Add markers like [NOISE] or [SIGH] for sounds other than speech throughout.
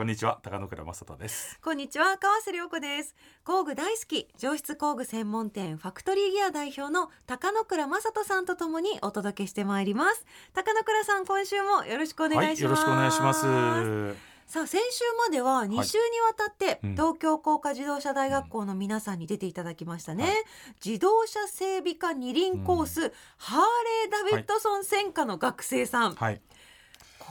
こんにちは高野倉正人です。こんにちは川瀬良子です。工具大好き上質工具専門店ファクトリーギア代表の高野倉正人さんとともにお届けしてまいります。高野倉さん今週もよろしくお願いします、はい、よろしくお願いします。さあ先週までは2週にわたって東京工科自動車大学校の皆さんに出ていただきましたね、はい、自動車整備科二輪コース、うん、ハーレー・ダビッドソン専科の学生さん、はい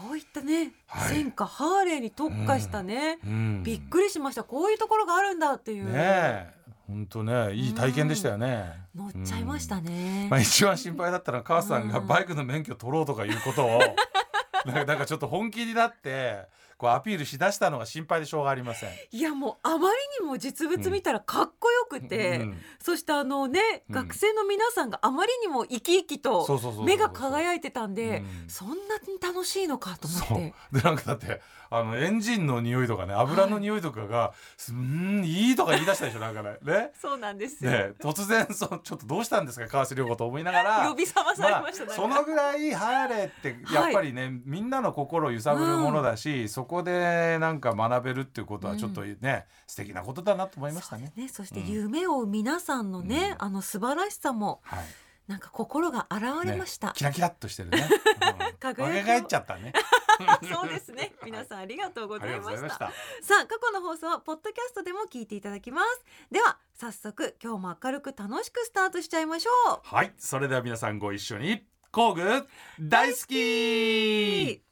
こういったね、はい、戦火ハーレーに特化したね、うん、びっくりしました。こういうところがあるんだっていう。ね本当ねいい体験でしたよね、乗っちゃいましたね、まあ一番心配だったのは母さんがバイクの免許取ろうとかいうことを。[LAUGHS] なんかちょっと本気になってこうアピールしだしたのが心配でしょうがありません。いやもうあまりにも実物見たらかっこよくて、うん、そしてあのね、うん、学生の皆さんがあまりにも生き生きと目が輝いてたんで、そんなに楽しいのかと思って。でなんかだってあのエンジンの匂いとかね油の匂いとかが、はい、うんいいとか言い出したでしょなんかね。ね？そうなんですよ、ね、突然そちょっとどうしたんですか川瀬良子と思いながら。呼び覚まされました、まあ、そのぐらいハーレーってやっぱりね、はい、みんなの心を揺さぶるものだし、うん、そこでなんか学べるっていうことはちょっとね、うん、素敵なことだなと思いましたね。そね。そして夢を皆さんのね、うん、あの素晴らしさも、はい。なんか心が現れました、ね、キラキラっとしてるね、うん、[LAUGHS] 輝いちゃったね。[LAUGHS] そうですね。[LAUGHS] 皆さんありがとうございました。さあ過去の放送はポッドキャストでも聞いていただきます。では早速今日も明るく楽しくスタートしちゃいましょう。はい。それでは皆さんご一緒に工具大好き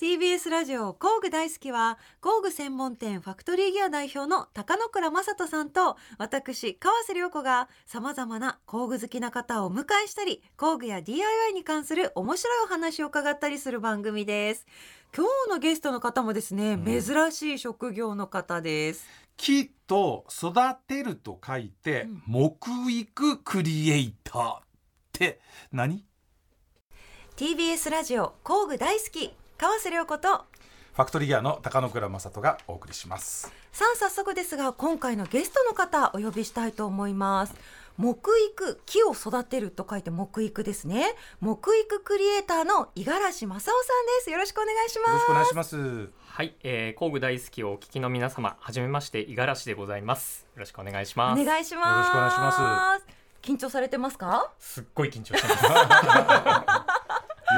TBS ラジオ工具大好きは工具専門店ファクトリーギア代表の高野倉正人さんと私川瀬良子がさまざまな工具好きな方をお迎えしたり工具や DIY に関する面白いお話を伺ったりする番組です。今日のゲストの方もですね、うん、珍しい職業の方です。木と育てると書いて、うん、木育クリエイターって何？TBS ラジオ工具大好き川瀬良子とファクトリーギアの高野倉正人がお送りします。さあ早速ですが今回のゲストの方お呼びしたいと思います。木育木を育てると書いて木育ですね。木育クリエイターの五十嵐正夫さんです。よろしくお願いします。よろしくお願いします。はい、えー、工具大好きをお聞きの皆様はじめまして五十嵐でございます。よろしくお願いします。お願いします。よろしくお願いします。緊張されてますか？すっごい緊張してます [LAUGHS]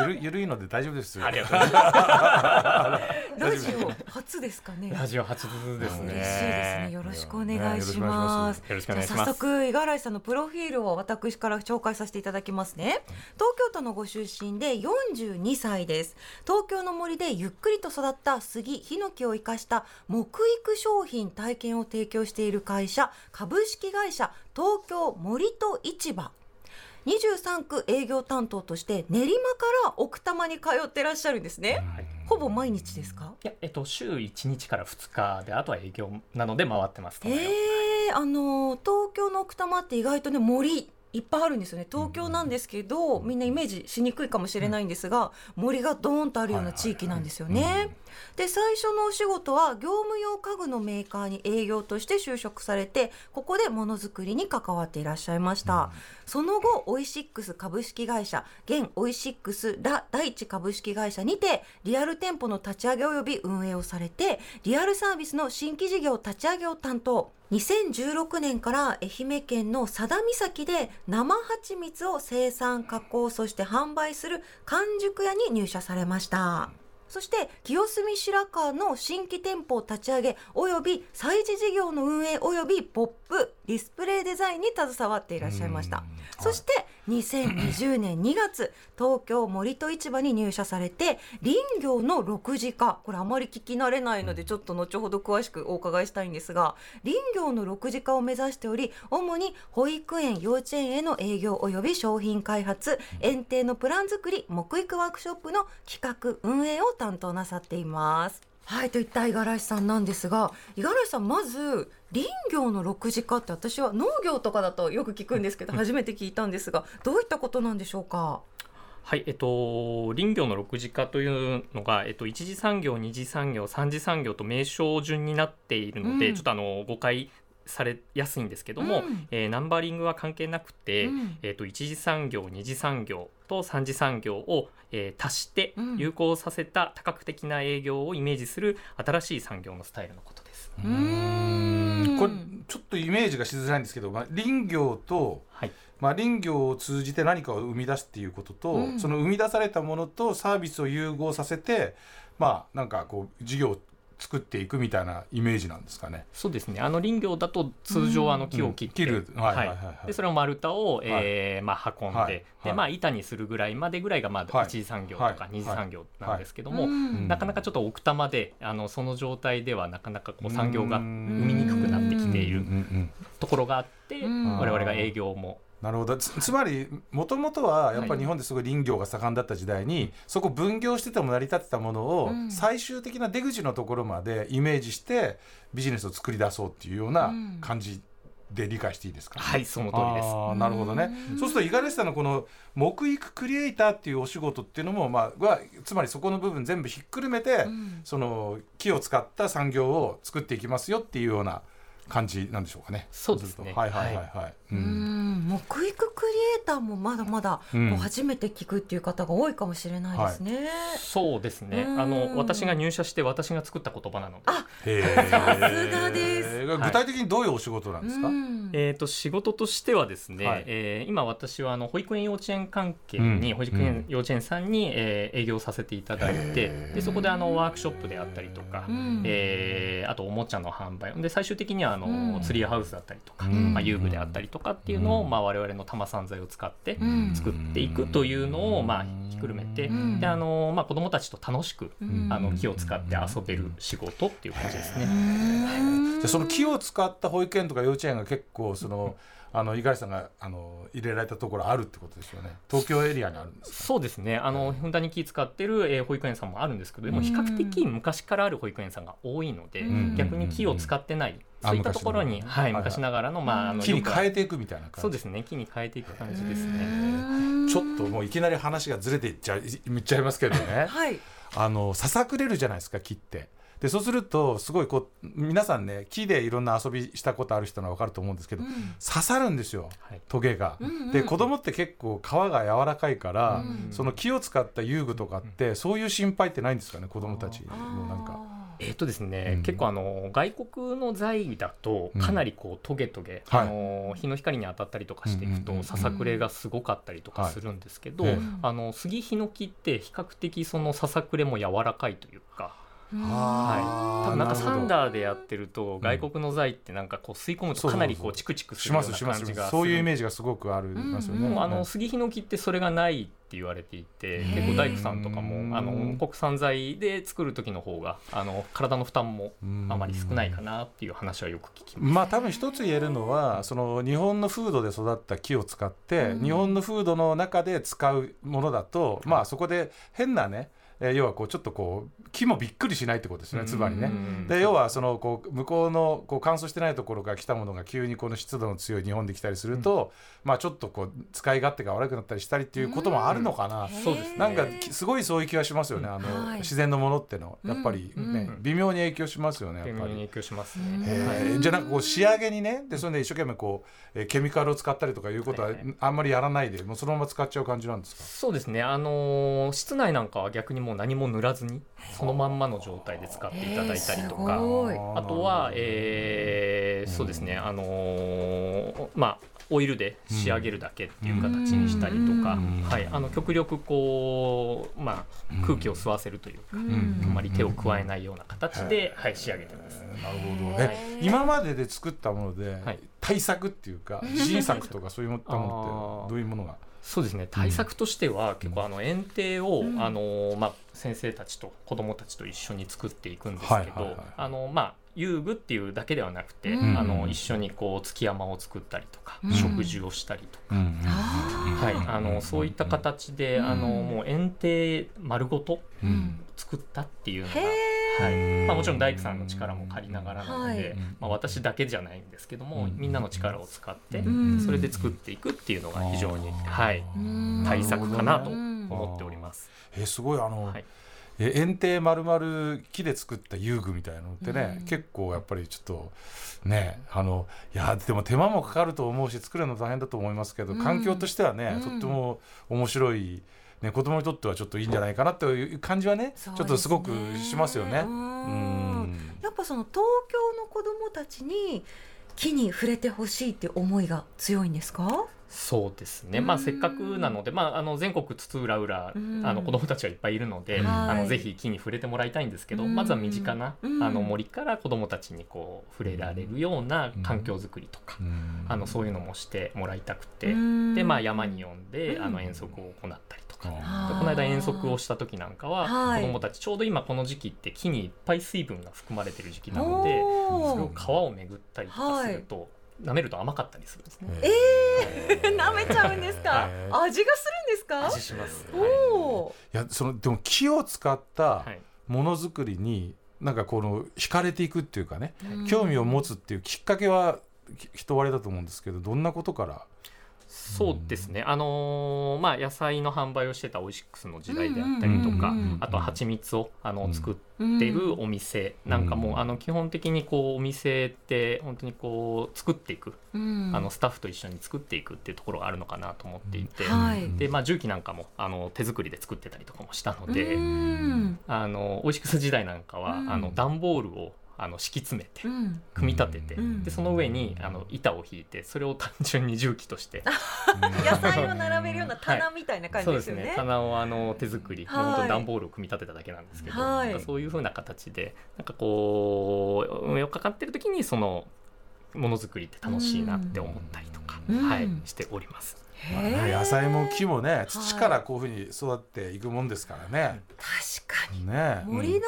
ゆるゆるいので大丈夫ですありがとうございます。ラジオ初ですかね。ラジオ初ですね。嬉しいですね。よろしくお願いします。よろしくお願いします。早速五十嵐さんのプロフィールを私から紹介させていただきますね。東京都のご出身で42歳です。東京の森でゆっくりと育った杉、ヒノキを生かした木育商品体験を提供している会社株式会社東京森と市場23区営業担当として練馬から奥多摩に通ってらっしゃるんですね、はい、ほぼ毎日ですか？いや、えっと、週1日から2日であとは営業なので回ってますえー、あの東京の奥多摩って意外とね森いっぱいあるんですよね。東京なんですけど、みんなイメージしにくいかもしれないんですが、森がドーンとあるような地域なんですよね。で最初のお仕事は業務用家具のメーカーに営業として就職されてここでものづくりに関わっていらっしゃいました、その後オイシックス株式会社現オイシックスラ第一株式会社にてリアル店舗の立ち上げ及び運営をされてリアルサービスの新規事業立ち上げを担当2016年から愛媛県の佐田岬で生蜂蜜を生産加工そして販売する完熟屋に入社されました。そして清澄白河の新規店舗を立ち上げおよび催事事業の運営およびポップディスプレイデザインに携わっていらっしゃいました、そして2020年2月東京森と市場に入社されて林業の6次化。これあまり聞き慣れないのでちょっと後ほど詳しくお伺いしたいんですが林業の6次化を目指しており主に保育園幼稚園への営業および商品開発園庭のプラン作り木育ワークショップの企画運営を担当なさっています。はいといった五十嵐さんなんですが五十嵐さんまず林業の6次化って私は農業とかだとよく聞くんですけど初めて聞いたんですがどういったことなんでしょうか？はい、えっと、林業の6次化というのが、えっと、1次産業、2次産業、3次産業と名称順になっているので、うん。ちょっとあの誤解されやすいんですけども、うん。えーナンバーリングは関係なくて、うん。えっと、1次産業、2次産業と3次産業を、えー足してうん。有効させた多角的な営業をイメージする新しい産業のスタイルのことです。うーん。これちょっとイメージがしづらいんですけど、まあ、林業と、はい。まあ、林業を通じて何かを生み出すっていうことと、うん。その生み出されたものとサービスを融合させてまあなんかこう事業を作っていくみたいなイメージなんですかね。そうですね。あの林業だと通常あの木を切って、うん。切る。はいはいはいはい。でそれを丸太を、えーまあ運んで、はい。はい。でまあ板にするぐらいまでぐらいがまあはい。一次産業とはい。か二次産業なんですけども、うん。なかなかちょっと奥多摩であのその状態ではなかなかこう産業が生生みにくくなってきているところがあって、うん。我々が営業もなるほど。つつまりもともとはやっぱり日本ですごい林業が盛んだった時代に、そこ分業してても成り立ってたものを、うん。最終的な出口のところまでイメージしてビジネスを作り出そうっていうようなうん。感じで理解していいですか、はいその通りです。なるほどね。うん。そうすると五十嵐さんのこの木育クリエイターっていうお仕事っていうのも、まあ、はつまりそこの部分全部ひっくるめて、うん。その木を使った産業を作っていきますよっていうような感じなんでしょうかね。そうですね。はいはいはいはい。ううん。ん。木育クリエイターもまだまだこう初めて聞くっていう方が多いかもしれないですね。そうですね。うん。あの私が入社して私が作った言葉なので。あさすがです。具体的にどういうお仕事なんですか？うん。えー、と仕事としてはですね、はい。えー今私はあの保育園幼稚園関係に、うん。保育園幼稚園さんに、えー営業させていただいてでそこであのワークショップであったりとか、うん。えーあとおもちゃの販売。で最終的にはあの、うん。ツリーハウスだったりとか、うん。まあ、遊具であったりとかっていうのを、うん。まあ、我々の玉散財を使ってうん。作っていくというのを、まあ、ひっくるめて、うん。であのまあ、子どもたちと楽しく、うん。あの木を使って遊べる仕事っていう感じですね。うん。じゃあその木を使った保育園とか幼稚園が結構そのあの五十嵐さんがあの入れられたところあるってことですよね。東京エリアにあるんですか？そうですね。あのふんだんに気使ってる、えー保育園さんもあるんですけどでも比較的昔からある保育園さんが多いので、うん。逆に木を使ってない、あそういったところに、はい、昔ながらの,、まあ、あの木に変えていくみたいな感じ。そうですね木に変えていく感じですね。うんちょっともういきなり話がずれていっちゃいいっちゃいますけどね。はい。あのささくれるじゃないですか木って。でそうするとすごいこう皆さんね木でいろんな遊びしたことある人なら分かると思うんですけど、うん刺さるんですよはいトゲが。うんうんで子供って結構皮が柔らかいから、うんその木を使った遊具とかって、そういう心配ってないんですかね子供たちのなんか。えーとですねうん。結構あの外国の材だとうん。かなりこうトゲトゲ、はい。あの日の光に当たったりとかしていくとうん。うんうんささくれがすごかったりとかするんですけど、あの杉ヒノキって比較的そのささくれも柔らかいというか。あー。多分なんかサンダーでやってると外国の材ってなんかこう吸い込むとかなりこうチクチクするようなしますします感じがそういうイメージジがすごくありますよね。ううあはいの杉ヒノキってそれがないって言われていて結構大工さんとかうんもあの国産材で作る時の方があの体の負担もあまり少ないかなっていう話はよく聞きます。まあ多分一つ言えるのはその日本の風土で育った木を使って、うん。日本の風土の中で使うものだと、まあそこで変なね、えー要はこうちょっとこう木もびっくりしないってことですねつまりね。う。んで要はそのこう向こうのこう乾燥してないところから来たものが急にこの湿度の強い日本で来たりすると、まあちょっとこう使い勝手が悪くなったりしたりっていうこともあるのかな。そうですね。なんかきすごいそういう気がしますよね、あの、はい。自然のものってのやっぱりね、うん微妙に影響しますよねやっぱり。微妙に影響しますうんね。じゃあなんかこう仕上げにねでそれで一生懸命こう、えーケミカルを使ったりとかいうことはあんまりやらないでもうそのまま使っちゃう感じなんですか？そうですね、あのー室内なんかは逆にもう何も塗らずにそのまんまの状態で使っていただいたりとか、へーあとは、えーそうですね、あのーまあオイルで仕上げるだけっていう形にしたりとか、うん。はい、あの極力こう、まあ、空気を吸わせるというか、うん。あまり手を加えないような形で、はい、仕上げてます。なるほどへーえ今までで作ったもので、はい。対策っていうか [LAUGHS] 自信作とかそういうものってどういうものが？そうですね。対策としては、結構あの園庭を、うん。あのまあ、先生たちと子どもたちと一緒に作っていくんですけど、はいはいはい。あのまあ遊具っていうだけではなくて、うん。あの一緒にこう築山を作ったりとか、うん。食事をしたりとか、あはい、あのそういった形で、うん。あのもう園庭丸ごと作ったっていうのが、へはい。まあ、もちろん大工さんの力も借りながらなので、はいまあ、私だけじゃないんですけども、うん。みんなの力を使って、うん。それで作っていくっていうのが非常に、はい、うん対策かなとうん。思っております。えーすごいあの、はいえ園庭丸々木で作った遊具みたいなのってね、うん結構やっぱりちょっとねあのいやでも手間もかかると思うし作るの大変だと思いますけど、うん。環境としてはね、うん。とっても面白い、ね、子供にとってはちょっといいんじゃないかなという感じはねね。ちょっとすごくしますよね。ううん。んやっぱその東京の子どもたちに木に触れてほしいっていう思いが強いんですか？そうですね、うん。まあ、せっかくなので、まあ、あの全国津々浦々、うん。あの子どもたちはいっぱいいるので、うんあはいのぜひ木に触れてもらいたいんですけど、うん。まずは身近な、うん。あの森から子どもたちにこう触れられるような環境づくりとか、うん。あのそういうのもしてもらいたくて、うん。でまあ、山に呼んで、うんあの遠足を行ったりとか。あでこの間遠足をした時なんかは、はい。子どもたちちょうど今この時期って木にいっぱい水分が含まれてる時期なのでそれを皮をめぐったりとかすると、舐めると甘かったりするんですね。ええー、[LAUGHS] 舐めちゃうんですか、はい味がするんですか？味します。おはい。おいやそのでも木を使ったはい。ものづくりになんかこの惹かれていくっていうかね、ー、興味を持つっていうきっかけはき人割れだと思うんですけどどんなことからそうですね、あのーまあ、野菜の販売をしてたオイシックスの時代であったりとか、あとは蜂蜜をあのうん作っうんてるお店。なんかも、うんあの基本的にこうお店って本当にこう作っていく、うん。あのスタッフと一緒に作っていくっていうところがあるのかなと思っていて、はい。でまあ、重機なんかもあの手作りで作ってたりとかもしたので、うん。あのオイシックス時代なんかは、うん。あの段ボールをあの敷き詰めてうん。組み立てて、うん。でその上にあの板を引いてそれを単純に重機として野菜を並べるような棚みたいな感じでよね。ですすね。棚をあの手作り、はい。本当に段ボールを組み立てただけなんですけど、はい。そういうふうな形でなんかこう運用かかってる時にそのものづくりって楽しいなって思ったりとか、うん。はい、しております。野菜も木もね土からこういうふうに育っていくもんですからね。確かに。ね。森の恵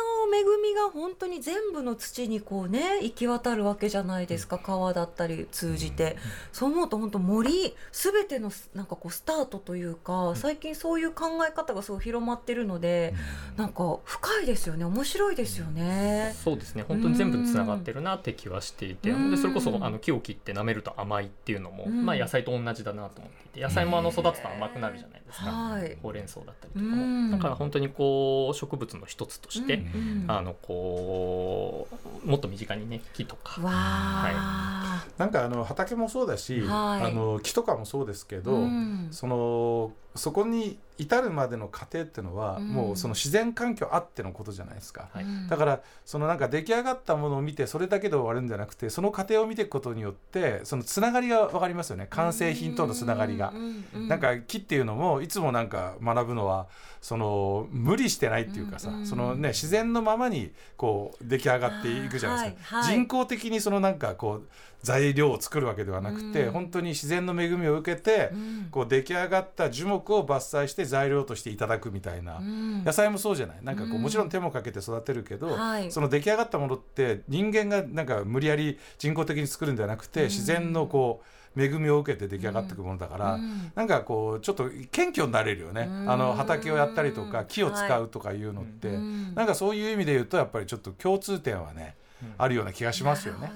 みが本当に全部の土にこうね行き渡るわけじゃないですか。川だったり通じて。そう思うと本当森全てのなんかこうスタートというか最近そういう考え方がすごい広まってるのでなんか深いですよね。面白いですよね。そうですね。本当に全部つながってるなって気はしていて、うん。でそれこそあの木を切って舐めると甘いっていうのも、うん。まあ、野菜と同じだなと思っていて野菜もあの育つと甘くなるじゃないですか、はい。ほうれん草だったりとかも、うん。だから本当にこう植物の一つとして、うん。あのこうもっと身近にね木とか。わあ、なんかあの畑もそうだし、はい。あの木とかもそうですけど、うん。そのそこに至るまでの過程っていうのは、うん。もうその自然環境あってのことじゃないですか。だからそのなんか出来上がったものを見てそれだけで終わるんじゃなくてその過程を見ていくことによってそのつながりが分かりますよね。完成品とのつながりが。うんうん。なんか木っていうのもいつもなんか学ぶのはその無理してないっていうかさ、うんうんそのね自然のままにこう出来上がっていくじゃないですか、はいはい。人工的にそのなんかこう材料を作るわけではなくて、うん。本当に自然の恵みを受けて、うん。こう出来上がった樹木を伐採して材料としていただくみたいな、うん。野菜もそうじゃない？なんかこううん。もちろん手もかけて育てるけど、はい。その出来上がったものって人間がなんか無理やり人工的に作るんではなくて、うん。自然のこう恵みを受けて出来上がっていくものだから、うん。なんかこうちょっと謙虚になれるよね、うん。あの畑をやったりとか木を使うとかいうのって、うん。なんかそういう意味で言うとやっぱりちょっと共通点はね、あるような気がしますよね。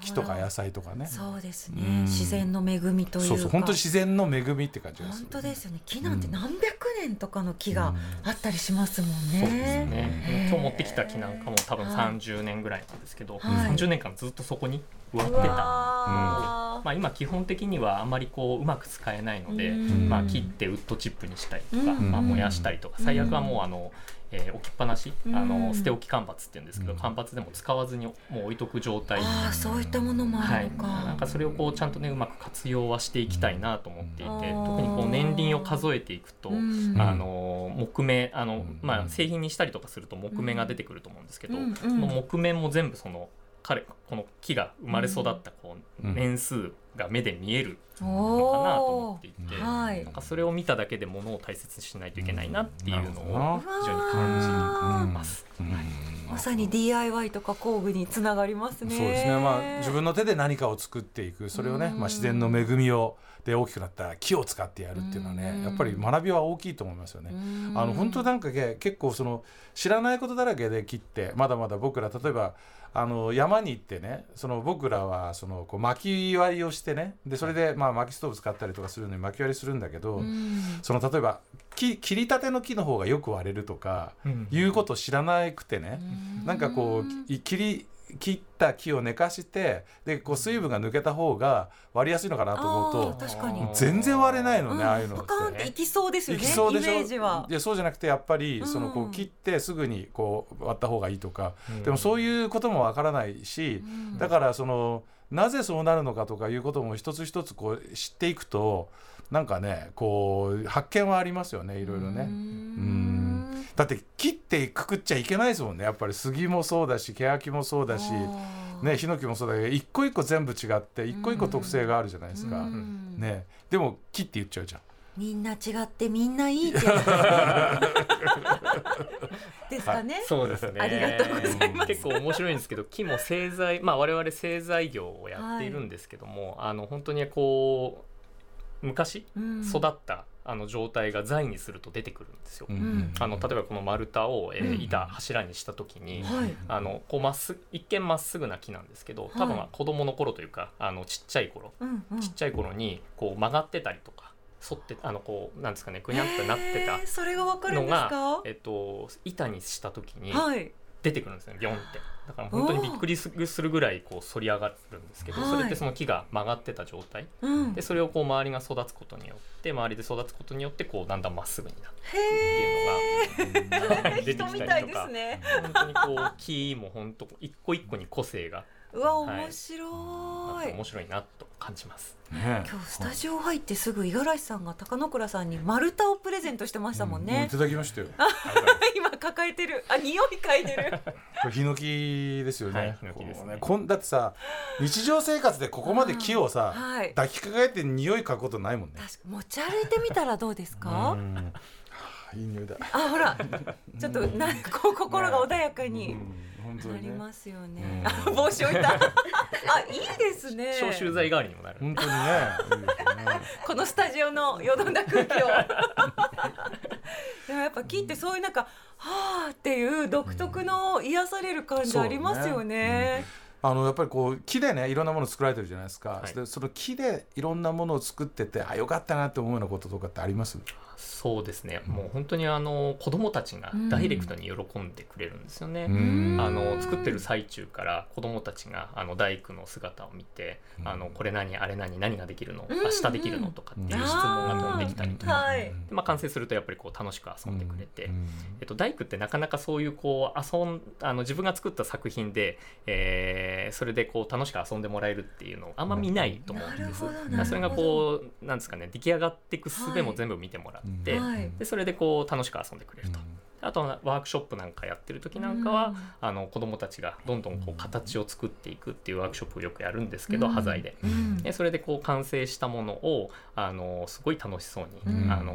木とか野菜とかね。そうですね、うん。自然の恵みというか。そうそう本当に自然の恵みって感じがする。本当ですよね。木なんて何百年とかの木があったりしますもんね、そうですへねー。今日持ってきた木なんかも多分はい。30年ぐらいなんですけど、はい。30年間ずっとそこに植わってうた、まあ、今基本的にはあまりこううまく使えないので、うん。まあ、切ってウッドチップにしたりとか、うん。まあ、燃やしたりとか最悪はもうあの、えー置きっぱなし、うん。あの捨て置き間伐って言うんですけど、うん。間伐でも使わずにもう置いとく状態。ああそういったものもあはい、るのか、なんかそれをこうちゃんとねうまく活用はしていきたいなと思っていて、うん特にこう年輪を数えていくと、うん。あの木目あの、うん。まあ、製品にしたりとかすると木目が出てくると思うんですけど、その木目も全部その彼この木が生まれ育ったこううん。年数が目で見えるおのかなと思おっていて、はい。なんかそれを見ただけでものを大切にしないといけないなっていうのをうん。非常に感じます。うん。まさに DIY とか工具につながりますね。そうですね、まあ、自分の手で何かを作っていく。それをね、うん。まあ、自然の恵みをで大きくなった木を使ってやるっていうのはね、うん。やっぱり学びは大きいと思いますよね。うん。あの本当なんかけ結構その知らないことだらけで木ってまだまだ僕ら例えばあの山に行ってねその僕らはそのこう薪割りをしてねでそれでまあ薪ストーブ使ったりとかするのに薪割りするんだけど、うん。その例えば木切りたての木の方がよく割れるとか、うん。いうことを知らなくてね、なんかこうい切り切った木を寝かしてでこう水分が抜けた方が割りやすいのかなと思うとあー確かに。全然割れないのね、うん。ああいうのって。いきそうですよねいきそうでしょ？イメージは。いやそうじゃなくてやっぱりうん。そのこう切ってすぐにこう割った方がいいとか、うん。でもそういうこともわからないし、うん。だからそのなぜそうなるのかとかいうことも一つ一つこう知っていくとなんかねこう発見はありますよねいろいろね。うんだって切ってくくっちゃいけないですもんね。やっぱり杉もそうだし欅もそうだし、ね、ヒノキもそうだけど一個一個全部違って一個一個特性があるじゃないですか。うんね、でも切って言っちゃうじゃん。みんな違ってみんないい [LAUGHS] ですかね。そうですね。ありがとうございます。結構面白いんですけど、木も製材、まあ我々製材業をやっているんですけども、あの本当にこう昔うん。育ったあの状態が材にすると出てくるんですよ。んあの例えばこの丸太を、えーうん板柱にした時に、はい。あのこうまっすぐ一見まっすぐな木なんですけど、多分はい子供の頃というかあのちっちゃい頃、うんうん。ちっちゃい頃にこう曲がってたりとか反ってあのこうなんですかねぐにゃってなってたへーそれがわかるんですか？えっと、板にした時にはい。出てくるんですよビョンってだから本当にびっくりするぐらいこう反り上がるんですけど、はいそれってその木が曲がってた状態うんで。それをこう周りが育つことによって周りで育つことによってこうだんだんまっすぐになるへっていうのがえ。[LAUGHS] 出てきたりとかですね。本当にこう木も本当一個一個に個性がうわはい面白あってい。面白いなと感じます。ね今日スタジオ入ってすぐ五十嵐さんが高野倉さんに丸太をプレゼントしてましたもんねうい。ただきましたよ。[LAUGHS] 今抱えてる。あ匂い嗅いでる。これヒノキですよね。はいヒノキですねこんだってさ日常生活でここまで木をさ、はい。抱きかかえて匂い嗅ぐことないもんね。確か持ち歩いてみたらどうですか？いい匂いだ。あほらちょっとなんかこう心が穏やかに。なりますよねう。んあ帽子置いた。あいいですね。消臭剤代わりにもなる。本当にね。[LAUGHS] このスタジオのよどんだ空気を。でもやっぱ木ってそういうなんかはあっていう独特の癒される感じありますよね。あのやっぱりこう木でねいろんなもの作られてるじゃないですか、はい。でその木でいろんなものを作っててあよかったなって思うようなこととかってあります？そうですね。もう本当にあの子供たちがダイレクトに喜んでくれるんですよね。うん。あの作ってる最中から子供たちがあの大工の姿を見て、うん。あのこれ何あれ何何ができるの、うん。明日できるの？とかっていう質問が飛んできたりとか、まあ、完成するとやっぱりこう楽しく遊んでくれて、うん。えっと、大工ってなかなかそういうこう遊んあの自分が作った作品で、えーそれでこう楽しく遊んでもらえるっていうのをあんま見ないと思うんです。それがこうなんですかね出来上がっていく術も全部見てもらって、はいでそれでこう楽しく遊んでくれると。あとはワークショップなんかやってる時なんかは、うん。あの子どもたちがどんどんこう形を作っていくっていうワークショップをよくやるんですけど、うん。端材で。うん。でそれでこう完成したものをあのすごい楽しそうに、うん。あの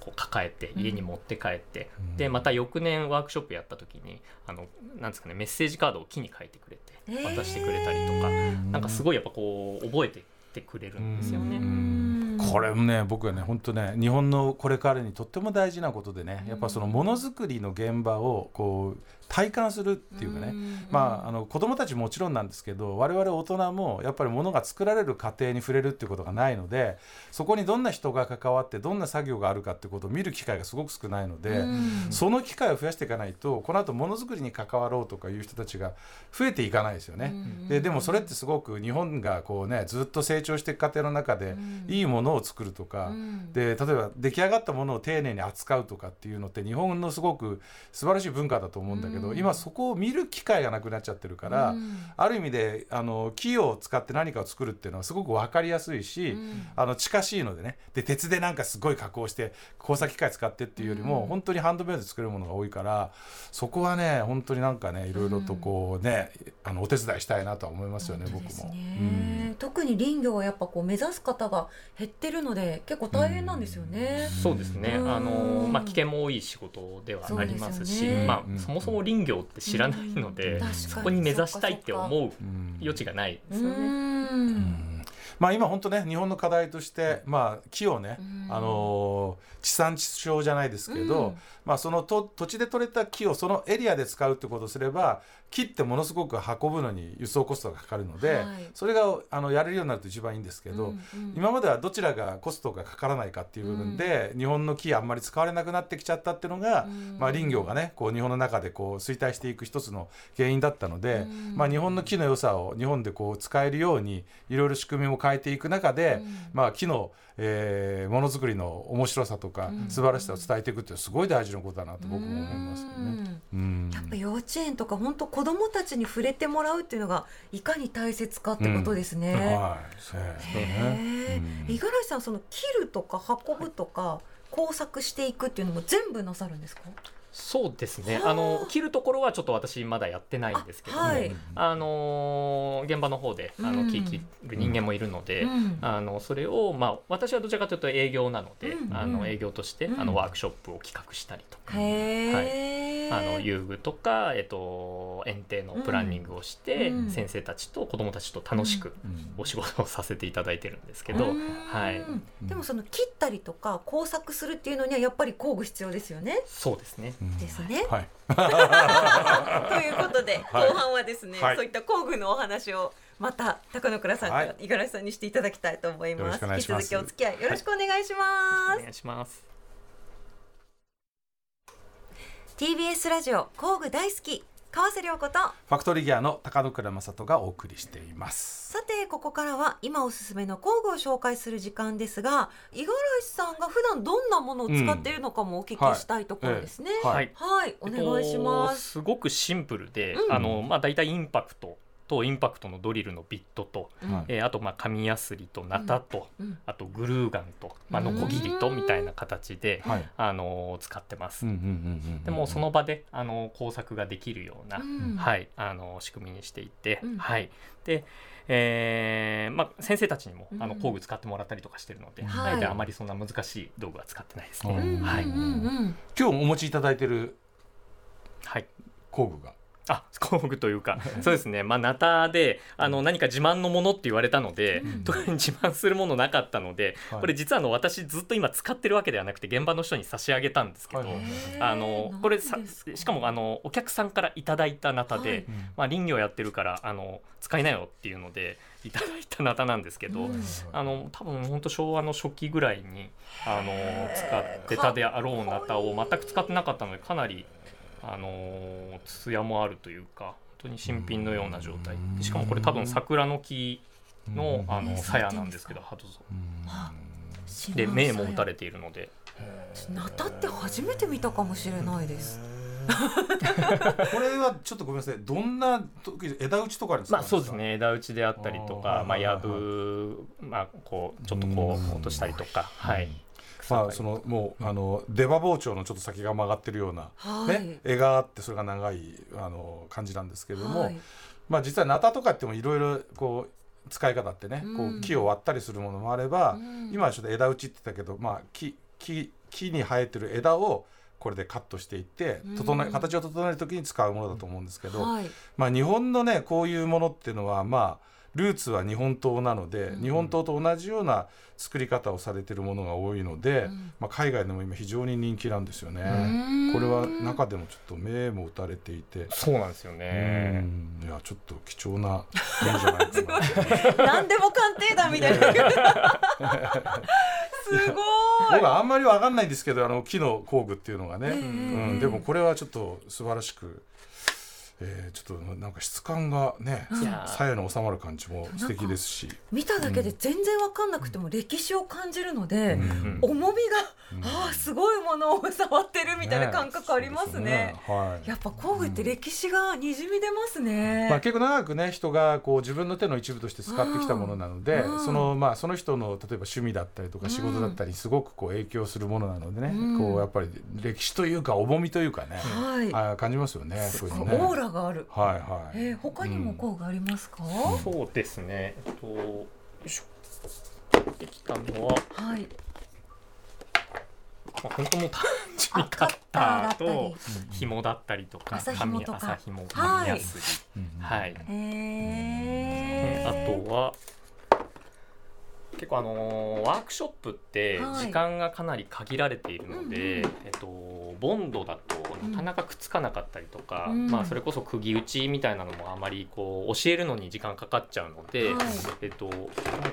こう抱えて家に持って帰って、うん。でまた翌年ワークショップやった時にあのなんですかねメッセージカードを木に書いてくれてえー。渡してくれたりとか、なんかすごいやっぱこう覚えてってくれるんですよね。うんこれもね僕はね本当ね日本のこれからにとっても大事なことでねやっぱそのものづくりの現場をこう体感するっていうかね、うん。まあ、あの子どもたちもちろんなんですけど我々大人もやっぱりものが作られる過程に触れるっていうことがないのでそこにどんな人が関わってどんな作業があるかってことを見る機会がすごく少ないので、うん。その機会を増やしていかないとこの後ものづくりに関わろうとかいう人たちが増えていかないですよね。うん。ででもそれってすごく日本がこうねずっと成長していく過程の中でうん。いいものを作るとか、うん。で例えば出来上がったものを丁寧に扱うとかっていうのって日本のすごく素晴らしい文化だと思うんだけど、うん。今そこを見る機会がなくなっちゃってるから、うん。ある意味であの木を使って何かを作るっていうのはすごく分かりやすいし、うん。あの近しいのでね。で鉄でなんかすごい加工して工作機械使ってっていうよりも、うん。本当にハンドメイドで作れるものが多いからそこはね本当になんかねいろいろとこうね、あのお手伝いしたいなとは思いますよね僕も。ね特に林業はやっぱこう目指す方が減ってるので結構大変なんですよね。そうですね、うん。あのまあ、危険も多い仕事ではありますしね。まうんあ、そもそも林業って知らないので、そこに目指したいって思ううん余地がない。でうすよね。んうんまあ今本当ね日本の課題として、まあ木をね、うん。あのー地産地消じゃないですけど、うん。まあそのと土地で採れた木をそのエリアで使うってことをすれば木ってものすごく運ぶのに輸送コストがかかるので、はい。それがあのやれるようになると一番いいんですけど、うんうん。今まではどちらがコストがかからないかっていう部分で、日本の木あんまり使われなくなってきちゃったっていうのが、うん。まあ、林業がねこう日本の中でこう衰退していく一つの原因だったので、うん。まあ、日本の木の良さを日本でこう使えるようにいろいろ仕組みも変えていく中で、うん。まあ、木の、えーものづくりの面白さとか、うん。素晴らしさを伝えていくってすごい大事なことだなと僕も思いますよね。うん。うん。やっぱ幼稚園とか本当子どもたちに触れてもらうっていうのがいかに大切かってことですね。五十嵐さんその切るとか運ぶとか工作していくっていうのも全部なさるんですか？そうですね。はあ。あの切るところはちょっと私まだやってないんですけども、あはい。あのー現場の方であうん。の木切る人間もいるので、うん。あのそれを、まあ、私はどちらかというと営業なので、うん。あの営業として、うん。あのワークショップを企画したりとか、へえ、あの遊具とか、えっと、園庭のプランニングをして、うん。先生たちと子どもたちと楽しくうん。お仕事をさせていただいてるんですけど、うん。はい、でもその切ったりとか工作するっていうのにはやっぱり工具必要ですよね。そうですね。うんですね。はい。[LAUGHS] ということで、はい。後半はですね、はい。そういった工具のお話をまた高野倉さんとはい。五十嵐さんにしていただきたいと思います。引き続きお付き合いよろしくお願いします。お願いします。TBS ラジオ工具大好き川瀬良子とファクトリーギアの高野倉正人がお送りしています。さてここからは今おすすめの工具を紹介する時間ですが五十嵐さんが普段どんなものを使っているのかもお聞きしたいところですね。うんははいい、はい、お願いしまえっとす。すごくシンプルで、うんあのまあ大体インパクトとインパクトのドリルのビットと、えーあとまあ紙やすりとナタと、うん。あとグルーガンと、まあ、うん。ノコギリとみたいな形で、はい。あの使ってます。うんうんうんうんでもその場であの工作ができるような、うん。はい、あの仕組みにしていて、うん。はい、で、えーまあ、先生たちにもあのうん工具使ってもらったりとかしてるので、はい。あまりそんな難しい道具は使ってないですね。うんはい、うんうん。今日お持ちいただいてるはい。工具が？あ [LAUGHS] 工具というか。[LAUGHS] そうですね。まあナタであの何か自慢のものって言われたので、うん。特に [LAUGHS] 自慢するものなかったので、はい。これ実はあの私ずっと今使ってるわけではなくて現場の人に差し上げたんですけど、はいあのこれさしかもあのお客さんからいただいたナタで、はい。まあ、林業やってるからあの使いなよっていうのでいただいたナタなんですけど、うん。あの多分本当昭和の初期ぐらいにあの使ってたであろうナタを全く使ってなかったのでかなりあの艶もあるというか本当に新品のような状態。しかもこれ多分桜の木のあのえ鞘なんですけどハトゾで銘も打たれているので。ナタって初めて見たかもしれないです。[LAUGHS] これはちょっとごめんなさい。どんな時枝打ちとか。まあそうです。ね。枝打ちであったりとあかまあやぶまあこうちょっとこうん。う落としたりとか。はいまあそのもうあの出刃包丁のちょっと先が曲がってるようなはい。ね柄があってそれが長いあの感じなんですけれども、はい。まあ実はナタとかってもいろいろこう使い方ってね、こう木を割ったりするものもあれば、うん。今はちょっと枝打ちって言ったけど、まあ木木木に生えてる枝をこれでカットしていって整えうん形を整える時に使うものだと思うんですけど、はい。まあ、日本のねこういうものっていうのはまあルーツは日本刀なので、うん日本刀と同じような作り方をされてるものが多いので、うん。まあ、海外でも今非常に人気なんですようね。ん。これは中でもちょっと銘も打たれていて。そうなんですようねん。いやちょっと貴重な面じゃないかな。[LAUGHS] 何でも鑑定団みたいな。[LAUGHS] すごい。僕はあんまりわかんないんですけどあの木の工具っていうのがね、ええうん、でもこれはちょっと素晴らしく、えーちょっとなんか質感がねうんいやの収まる感じも素敵ですし、見ただけで全然わかんなくても歴史を感じるので、うん。重みうん。が、ああすごいものを触ってるみたいな感覚ありますね。そうですはい。やっぱ工具って歴史がにじみ出ますね。まあ、結構長くね人がこう自分の手の一部として使ってきたものなので、うん。そのまあその人の例えば趣味だったりとかうん。仕事だったりすごくこう影響するものなのでね、うん。こうやっぱり歴史というか重みというかね、はい。あ感じますよね。そうい。オーラがある。はいはい。えー、他にも工具ありますか？そうですね。えっとよいしょできたのは、はい。まあ、本当もう単純にあカッターと紐だったりとか紙麻紐はい。紙やすり。うんはい、えー、あとは結構あのーワークショップってはい。時間がかなり限られているので、うんうんえっと、ボンドだとなかなかくっつかなかったりとか、うん。まあ、それこそ釘打ちみたいなのもあまりこう教えるのに時間かかっちゃうので、はい。えっと、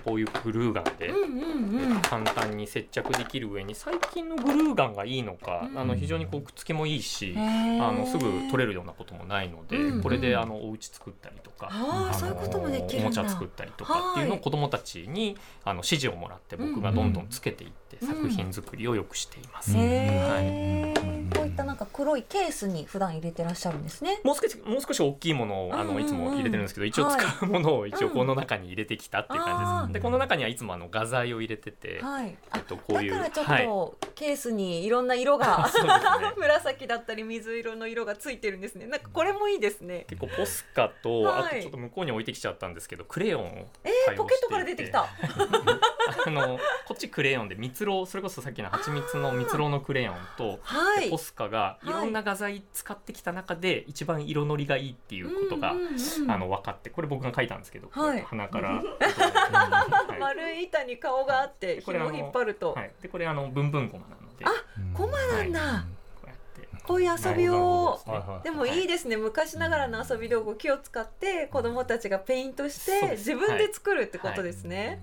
こういうグルーガンで、うんうんうん簡単に接着できる上に最近のグルーガンがいいのか、うんあの非常にこうくっつきもいいし、あのすぐ取れるようなこともないので、うんうん。これであのお家作ったりとか。ああそういうこともできるんだ。おもちゃ作ったりとかっていうのを子どもたちにあの指示をもらって僕がどんどんつけていってうん作品作りをよくしています。へはいえ、こういったなんか黒いケースに普段入れてらっしゃるんですね。もう少しもう少し大きいものをあのいつも入れてるんですけど、一応使うものを一応この中に入れてきたっていう感じです。でこの中にはいつもあの画材を入れてて、はい。えっとこういうだからちょっはいとケースにいろんな色が、[LAUGHS] ね [LAUGHS] 紫だったり水色の色がついてるんですね。なんかこれもいいですね。結構ポスカと、はいあとちょっと向こうに置いてきちゃったんですけどクレヨンをえー、ポケットから出てきた。[LAUGHS] [LAUGHS] あのこっちクレヨンで蜜ろうそれこそさっきの蜂蜜の蜜ろうのクレヨンとはい。ポ。スカがい。ろんな画材使ってきた中で一番色のりがいいっていうことが、うんうんうんあの分かってこれ僕が書いたんですけど、はい。鼻から、[LAUGHS] はい。丸い板に顔があって紐これあの引っ張ると、はい、でこれあのブンブンコマなので。あコマなんだ、こうやって。こういう遊びを。でもい。いですね。昔ながらの遊び道具木を使って子どもたちがペイントして自分で作るってことですね。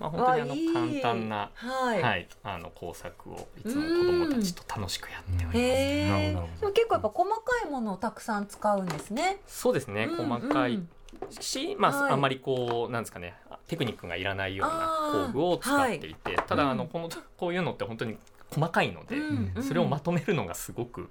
まあ、本当にあの簡単な、はい、はい、あの工作をいつも子供たちと楽しくやっております。結構やっぱ細かいものをたくさん使うんですね。そうですね、うん細かいうんし、まあ、はい。あんまりこうなんですかねテクニックがいらないような工具を使っていて、ただあのうんこのこういうのって本当に細かいので、うんうんそれをまとめるのがすごく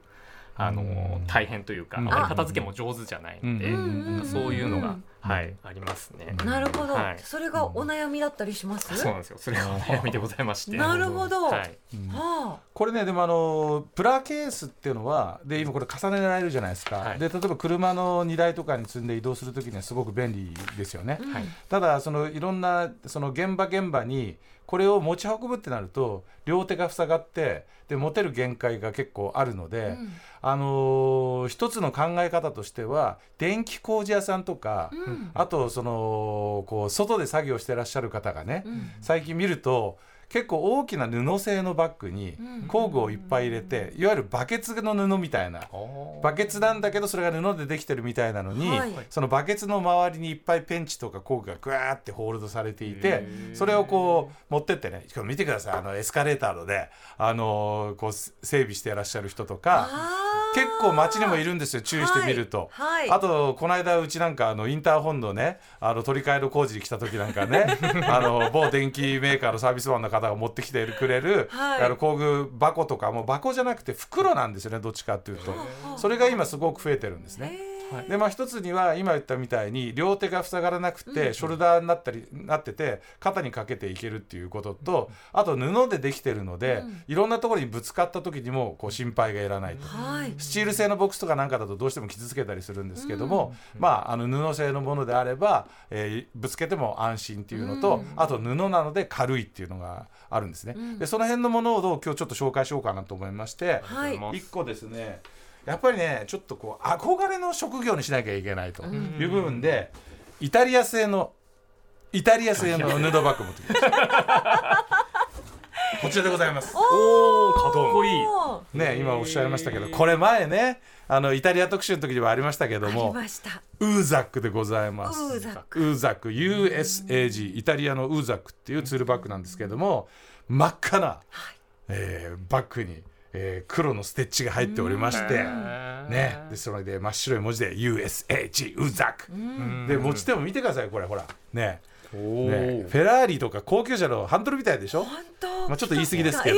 あの、うん。大変というか、うん。あまり片付けも上手じゃないので、うんうんうんそういうのが、うんはい。ありますね。なるほど、はい。それがお悩みだったりします？そうなんですよ。それがお悩みでございまして。なるほど。ははい、あ。これねでもあのプラケースっていうのはで今これ重ねられるじゃないですか、はい。で例えば車の荷台とかに積んで移動するときにはすごく便利ですよね、うん。はい。ただそのいろんなその現場現場にこれを持ち運ぶってなると両手が塞がってで持てる限界が結構あるので、うん。あのー一つの考え方としては電気工事屋さんとか、うん。あとそのこう外で作業してらっしゃる方がね、うん。最近見ると結構大きな布製のバッグにうん。工具をいっぱい入れていわゆるバケツの布みたいな。バケツなんだけどそれが布でできてるみたいなのに、はい。そのバケツの周りにいっぱいペンチとか工具がぐわーってホールドされていてそれをこう持ってってねしかも見てください。あのエスカレーターので、あのーこう整備していらっしゃる人とか結構街にもいるんですよ注意してみると。はい。あとこの間うちなんかあのインターホンのねあの取り替えの工事に来た時なんかね [LAUGHS] あの某電機メーカーのサービスマンの方が持ってきてくれる、はい。あの工具箱とかも箱じゃなくて袋なんですよねどっちかっていうと。それが今すごく増えてるんですね。でまあ一つには今言ったみたいに両手が塞がらなくて、ショルダーになったりなってて肩にかけていけるっていうこととあと布でできてるので、うん。いろんなところにぶつかった時にもこう心配がいらないと。はい。スチール製のボックスとかなんかだとどうしても傷つけたりするんですけども、まああの布製のものであれば、えーぶつけても安心っていうのと、うん。あと布なので軽いっていうのがあるんですね。うん。でその辺のものを今日ちょっと紹介しようかなと思いまして、はい。ます。一個ですねやっぱりねちょっとこう憧れの職業にしなきゃいけないという部分で、イタリア製のイタリア製の布バッグ持ってきました。[LAUGHS] こちらでございます。おおかっこいい。ね、今おっしゃいましたけどこれ前ねあのイタリア特集の時にもありましたけどありもました。ウーザックでございますウーザックウーザック USAG イタリアのウーザックっていうツールバッグなんですけども真っ赤な、えーバッグに、えー黒のステッチが入っておりましてね。でそれで真っ白い文字でク。うん。で持ち手も見てくださいこれほら。ね。おね。ーフェラーリとか高級車のハンドルみたいでしょ？まあちょっと言い過ぎですけど。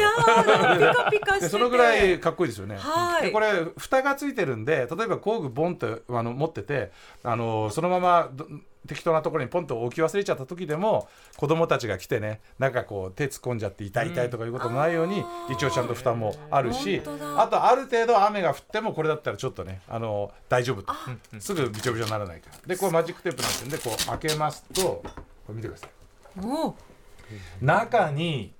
そのぐらいかっこいいですよね。はい。でこれ蓋がついてるんで例えば工具ボンとあの持っててあのそのままど適当なところにポンと置き忘れちゃった時でも子供たちが来てねなんかこう手突っ込んじゃって痛い痛いとかいうこともないように、あー。一応ちゃんと蓋もあるしあとある程度雨が降ってもこれだったらちょっとねあの大丈夫と。すぐびちょびちょにならないから。でこれマジックテープなんてんでこう開けますとこれ見てください。中にこ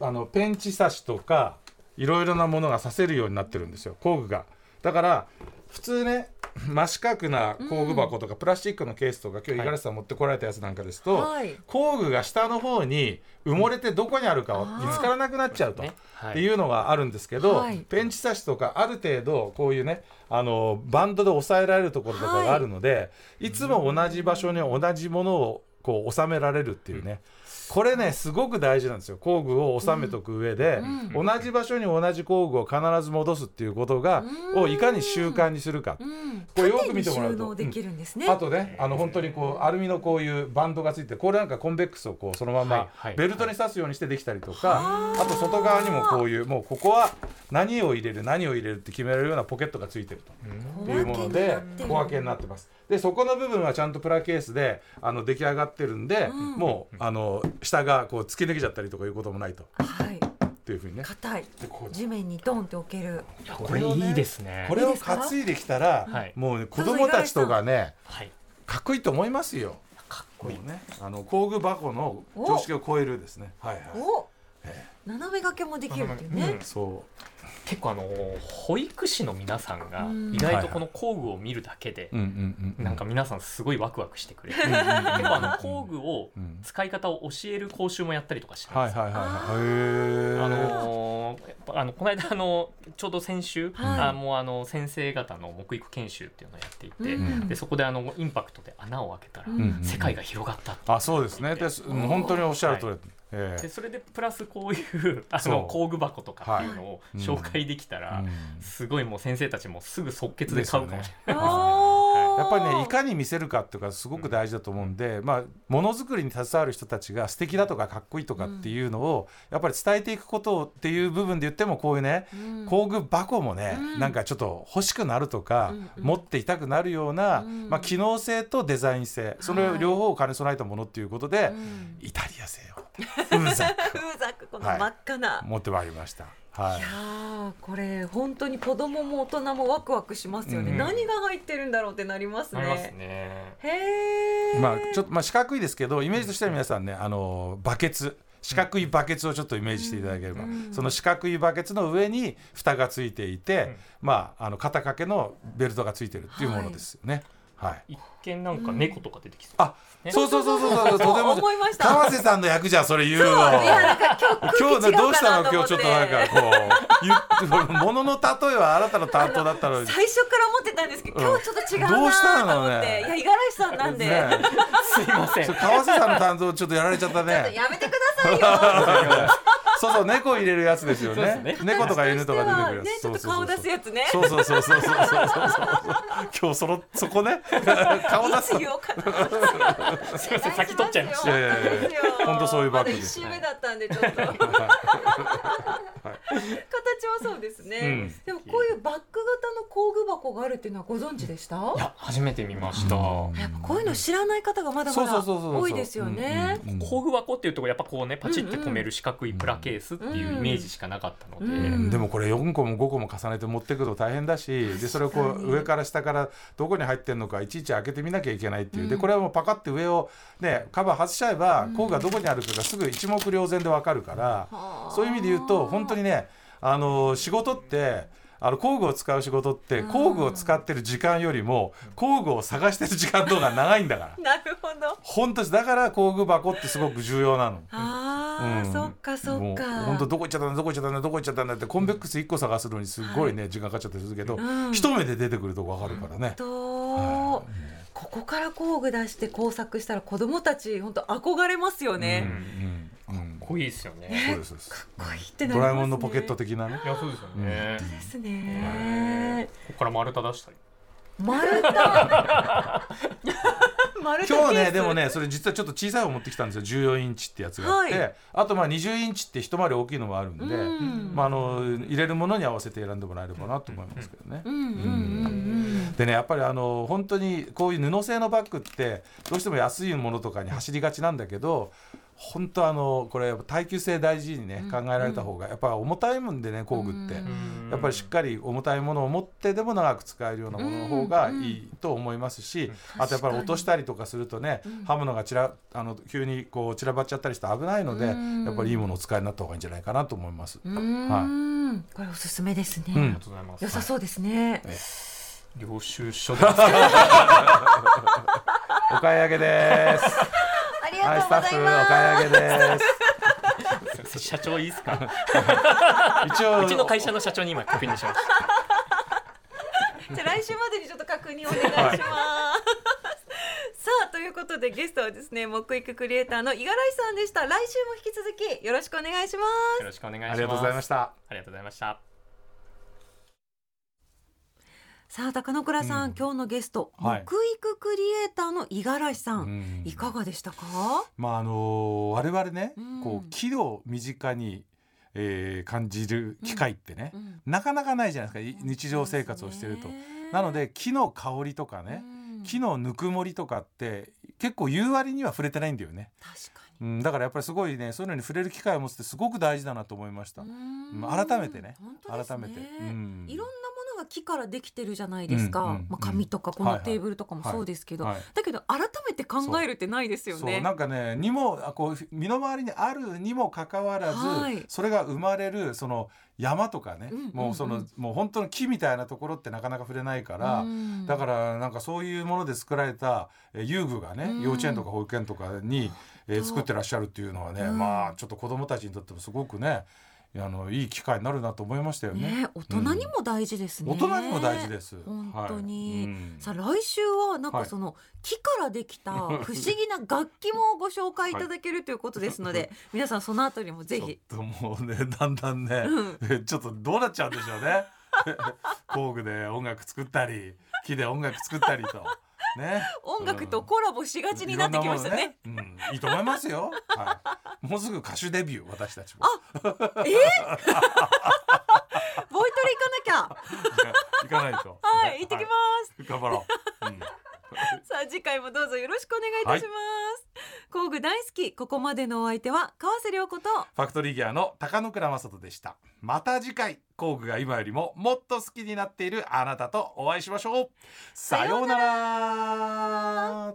あのペンチ刺しとかいろいろなものが刺せるようになってるんですよ工具が。だから普通ね真四角な工具箱とか、プラスチックのケースとか今日五十嵐さん持ってこられたやつなんかですと、はい。工具が下の方に埋もれてどこにあるかは見つからなくなっちゃうと。っていうのがあるんですけど、はい。ペンチ差しとかある程度こういうねあのバンドで押さえられるところとかがあるので、い、つも同じ場所に同じものをこう収められるっていうね、これねすごく大事なんですよ。工具を収めとく上で、同じ場所に同じ工具を必ず戻すっていうことが、をいかに習慣にするか、うん。これよく見てもらうと。縦に収納できるんですね、あとねあの本当にこうアルミのこういうバンドがついてこれなんかコンベックスをこうそのまはい。まはい。ベルトに刺すようにしてできたりとか、あと外側にもこういうもうここは何を入れる何を入れるって決められるようなポケットがついてるというもので小分けになってます。でそこの部分はちゃんとプラケースであの出来上がってるんで、もうあの下がこう突き抜けちゃったりとかいうこともないと。はい。っていうふうにね。硬い。でこう。地面にドンって置ける。いやこれいいですね。これを担いできたら、はい。もうね子供たちとかねはい。かっこいいと思いますよ。かっこいい。ね、あの工具箱の常識を超えるですね。はいはい。お斜め掛けもできるっていうね、そ結構あの保育士の皆さんがうん意外とこの工具を見るだけでう。うんうんうん。なんか皆さんすごいワクワクしてくれてうんうんうんうん、結構あの工具をうん使い方を教える講習もやったりとかしてるんですよはいはいはいはい。へえ。あのーやっぱあのこの間あのちょうど先週、はいあもうあの先生方の木育研修っていうのをやっていて、うんでそこであのインパクトで穴を開けたら、うんうん世界が広がったってあそうですね。で本当におっしゃる通り。ええ。でそれでプラスこういうあの工具箱とかっていうのをはい。紹介できたら、うん。すごいもう先生たちもすぐ即決で買うかもしれない。おーやっぱりねいかに見せるかっていうかすごく大事だと思うんで、まあものづくりに携わる人たちが素敵だとかかっこいいとかっていうのをやっぱり伝えていくことっていう部分で言ってもこういうね、うん。工具箱もね、うん。なんかちょっと欲しくなるとか、うんうん。持っていたくなるような、うん。まあ、機能性とデザイン性その両方を兼ね備えたものっていうことで、うん。イタリア製を。ウーザック風ザク [LAUGHS] この真っ赤な、持ってまいりました。はい。い、やーこれ本当に子供も大人もワクワクしますよね、うん何が入ってるんだろうってなりますね。ますね。へえまあちょっとまあ四角いですけどイメージとしては皆さんねあのバケツ。四角いバケツをちょっとイメージしていただければ、うんその四角いバケツの上に蓋がついていて、うん。まああの肩掛けのベルトがついてるっていうものですよね。はい。一見なんか猫とか出てきそう。あ、ね。そうそうそうそうそうとても。[LAUGHS] 思いました。川瀬さんの役じゃそれ言うそうわ。いやなんか今日今日ねどうしたの？今日ちょっとなんかここうもの [LAUGHS] の例えはあなたの担当だったのに。最初から思ってたんですけど、うん。今日ちょっと違うなとどうしたの思って、ね？いや五十嵐さんなんで、ね [LAUGHS] すいません。そう。川瀬さんの担当ちょっとやられちゃったね。やめてくださいよそうそう猫入れるやつですよね。ね猫とか犬とか出てくるやつ。ね、ちょっと顔出すやつね。そうそうそうそうそうそうそう今日そのそこね [LAUGHS] 顔出す。すみません先取っちゃいました。本当そういうバッグです。ま、だったんでちょっと。はい、形はそうですね、うん、でもこういうバッグ型の工具箱があるっていうのはご存知でした？いや初めて見ました。やっぱこういうの知らない方がまだまだ多いですよね。工具箱っていうとやっぱこうねパチって止める四角いプラケースっていうイメージしかなかったので、うん。うん。でもこれ4個も5個も重ねて持ってくると大変だしでそれをこう上から下からどこに入ってるのかいちいち開けてみなきゃいけないっていう。でうん。これはもうパカって上をねカバー外しちゃえば工具がどこにあるかがすぐ一目瞭然でわかるからはあ。そういう意味で言うと本当にねあの仕事ってあの工具を使う仕事ってうん工具を使ってる時間よりも工具を探してる時間の方が長いんだから [LAUGHS] なるほど。本当だから工具箱ってすごく重要なの。ああ、うんそっかそっか。本当どこ行っちゃったんだどこ行っちゃったんだどこ行っちゃったんだってコンベックス1個探すのにすごいね、時間かかっちゃったりするけど、うん一目で出てくると分かるからね。と、はここから工具出して工作したら子供たち本当憧れますよいね。うんうんこいいですよね。そうですかっこいいってドラえもんのポケット的なねい。やそうですよね。本当ですね。ここから丸太出したり。丸太？[LAUGHS] 丸太今日ねでもねそれ実はちょっと小さい方持ってきたんですよ14インチってやつがあって、はいあとまあ20インチって一回り大きいのもあるんで、うんまあ、あの入れるものに合わせて選んでもらえればなと思いますけどね。でねやっぱりあの本当にこういう布製のバッグってどうしても安いものとかに走りがちなんだけど本当あのこれやっぱ耐久性大事にねうん。考えられた方がやっぱ重たいもんでね工具って。うん。やっぱりしっかり重たいものを持ってでも長く使えるようなものの方がいいと思いますしあとやっぱり落としたりとかするとね刃物がちらあの急にこう散らばっちゃったりして危ないのでうん。やっぱりいいものをお使いになった方がいいんじゃないかなと思います。うーん。これおすすめですね。うん。ありがとうございます。良さそうですね。え領収書です [LAUGHS] お買い上げですはいスタッフお。買い上げです社長いいですか？一応うちの会社の社長に今確認しましたじゃあ来週までにちょっと確認お願いします。さあということでゲストはですね木育クリエイターの五十嵐さんでした。来週も引き続きよろしくお願いしますよ。ろしくお願いしますありがとうございましたありがとうございましたさあ高野倉さん、うん。今日のゲスト、はい。木育クリエイターの五十嵐さん、うん。いかがでしたか？まああの我々ね、うん。こう木を身近に、えー感じる機会ってね、うん。なかなかないじゃないですかい日常生活をしてると。なので木の香りとかね、木のぬくもりとかって結構言う割には触れてないんだよね、確かうん、だからやっぱりすごいねそういうのに触れる機会を持つってすごく大事だなと思いました、改めてね。ね。改めて、うん。いろんなが木からできてるじゃないですか、うんうんまあ、紙とかこはいはい。のテーブルとかもそうですけど、はい。だけど改めて考えるってないですよね。なんかねにもあこう身の回りにあるにもかかわらず、はい。それが生まれるその山とかね、うんうんうん。もうそのもう本当の木みたいなところってなかなか触れないから、うん。だからなんかそういうもので作られたえー遊具がね、うん。幼稚園とか保育園とかに、えー。作ってらっしゃるっていうのはね、うん。まあちょっと子どもたちにとってもすごくねあのいい機会になるなと思いましたよね。ね大人にも大事ですね。大人にも大事です。本当に。はい。うん。さあ来週はなんかはい。その木からできた [LAUGHS] 不思議な楽器もご紹介いただけるということですので、皆さんそのあたりもぜひ。もうねだんだんね、うん。え [LAUGHS] ちょっとどうなっちゃうんでしょうね。[LAUGHS] 工具で音楽作ったり木で音楽作ったりとね。音楽とコラボしがちになってきましたね。いろんなものうん、いいと思いますよ、はい、もうすぐ歌手デビュー私たちも。[LAUGHS] ボイトレ行かなきゃ。行かないと。はい、行ってきます。す頑張ろう、うん [LAUGHS] さあ次回もどうぞよろしくお願いいたします。工具大好きここまでのお相手は川瀬良子とファクトリーギアの高野倉正人でしたまた次回工具が今よりももっと好きになっているあなたとお会いしましょうさようなら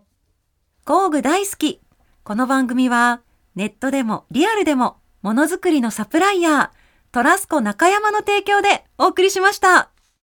工具大好きこの番組はネットでもリアルでもものづくりのサプライヤートラスコ中山の提供でお送りしました。